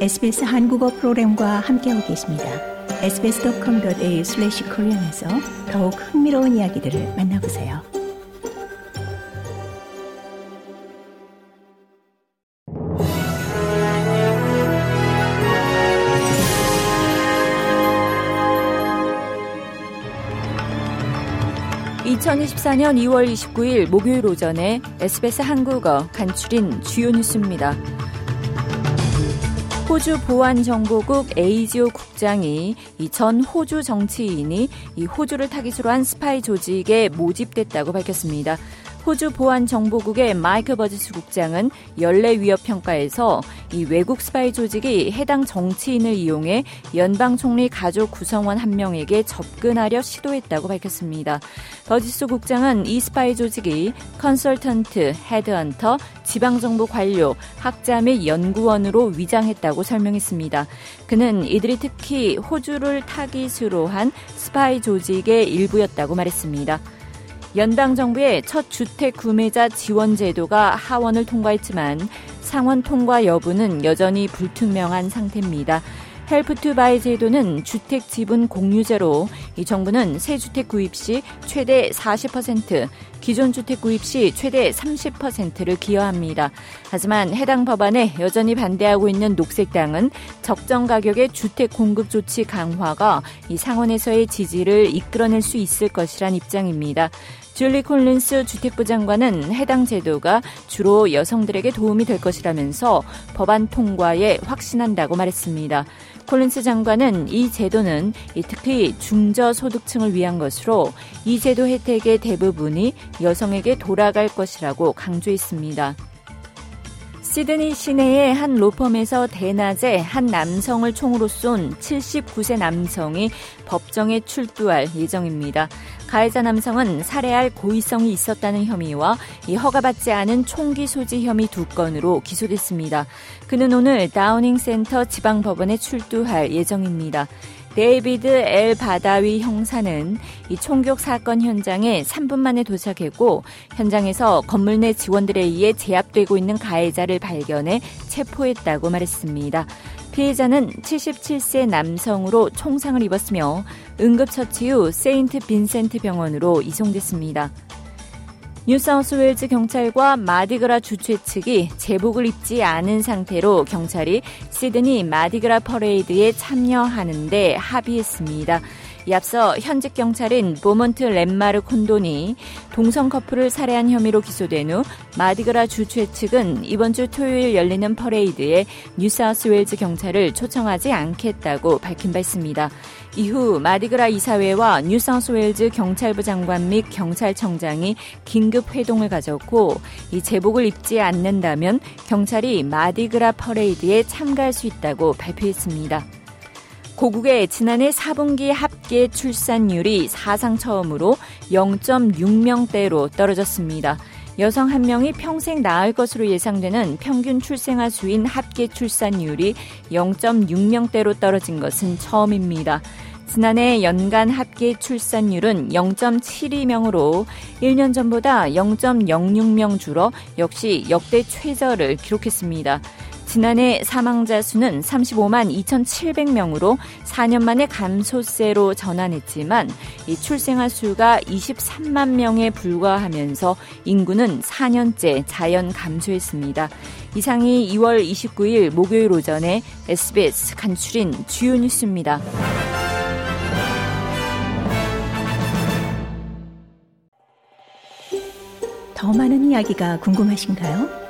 SBS 한국어 프로그램과 함께하고 계십니다. sbs.com.au/korean에서 더욱 흥미로운 이야기들을 만나보세요. (2024년 2월 29일) 목요일 오전에 SBS 한국어 간추린 주요 뉴스입니다. 호주 보안정보국 ASIO 국장이 전 호주 정치인이 이 호주를 타깃으로 한 스파이 조직에 모집됐다고 밝혔습니다. 호주 보안정보국의 마이크 버지스 국장은 연례 위협 평가에서 이 외국 스파이 조직이 해당 정치인을 이용해 연방 총리 가족 구성원 한 명에게 접근하려 시도했다고 밝혔습니다. 버지스 국장은 이 스파이 조직이 컨설턴트, 헤드헌터, 지방정부 관료, 학자 및 연구원으로 위장했다고 설명했습니다. 그는 이들이 특히 호주를 타깃으로 한 스파이 조직의 일부였다고 말했습니다. 연방 정부의 첫 주택 구매자 지원 제도가 하원을 통과했지만 상원 통과 여부는 여전히 불투명한 상태입니다. Help to Buy 제도는 주택 지분 공유제로 이 정부는 새 주택 구입 시 최대 40%, 기존 주택 구입 시 최대 30%를 기여합니다. 하지만 해당 법안에 여전히 반대하고 있는 녹색당은 적정 가격의 주택 공급 조치 강화가 이 상원에서의 지지를 이끌어낼 수 있을 것이란 입장입니다. 줄리 콜린스 주택부 장관은 해당 제도가 주로 여성들에게 도움이 될 것이라면서 법안 통과에 확신한다고 말했습니다. 콜린스 장관은 이 제도는 특히 중저소득층을 위한 것으로 이 제도 혜택의 대부분이 여성에게 돌아갈 것이라고 강조했습니다. 시드니 시내의 한 로펌에서 대낮에 한 남성을 총으로 쏜 79세 남성이 법정에 출두할 예정입니다. 가해자 남성은 살해할 고의성이 있었다는 혐의와 이 허가받지 않은 총기 소지 혐의 두 건으로 기소됐습니다. 그는 오늘 다우닝 센터 지방법원에 출두할 예정입니다. 데이비드 엘 바다위 형사는 이 총격 사건 현장에 3분 만에 도착했고 현장에서 건물 내 직원들에 의해 제압되고 있는 가해자를 발견해 체포했다고 말했습니다. 피해자는 77세 남성으로 총상을 입었으며 응급처치 후 세인트 빈센트 병원으로 이송됐습니다. 뉴사우스웨일즈 경찰과 마디그라 주최 측이 제복을 입지 않은 상태로 경찰이 시드니 마디그라 퍼레이드에 참여하는데 합의했습니다. 이 앞서 현직 경찰인 보먼트 렘마르 콘돈이 동성 커플을 살해한 혐의로 기소된 후 마디그라 주최 측은 이번 주 토요일 열리는 퍼레이드에 뉴사우스웨일즈 경찰을 초청하지 않겠다고 밝힌 바 있습니다. 이후 마디그라 이사회와 뉴사우스웨일즈 경찰부 장관 및 경찰청장이 긴급 회동을 가졌고 이 제복을 입지 않는다면 경찰이 마디그라 퍼레이드에 참가할 수 있다고 발표했습니다. 고국의 지난해 4분기 합계 출산율이 사상 처음으로 0.6명대로 떨어졌습니다. 여성 한 명이 평생 낳을 것으로 예상되는 평균 출생아 수인 합계 출산율이 0.6명대로 떨어진 것은 처음입니다. 지난해 연간 합계 출산율은 0.72명으로 1년 전보다 0.06명 줄어 역시 역대 최저를 기록했습니다. 지난해 사망자 수는 35만 2,700명으로 4년 만에 감소세로 전환했지만 이 출생아 수가 23만 명에 불과하면서 인구는 4년째 자연 감소했습니다. 이상이 2월 29일 목요일 오전에 SBS 간추린 주요 뉴스입니다. 더 많은 이야기가 궁금하신가요?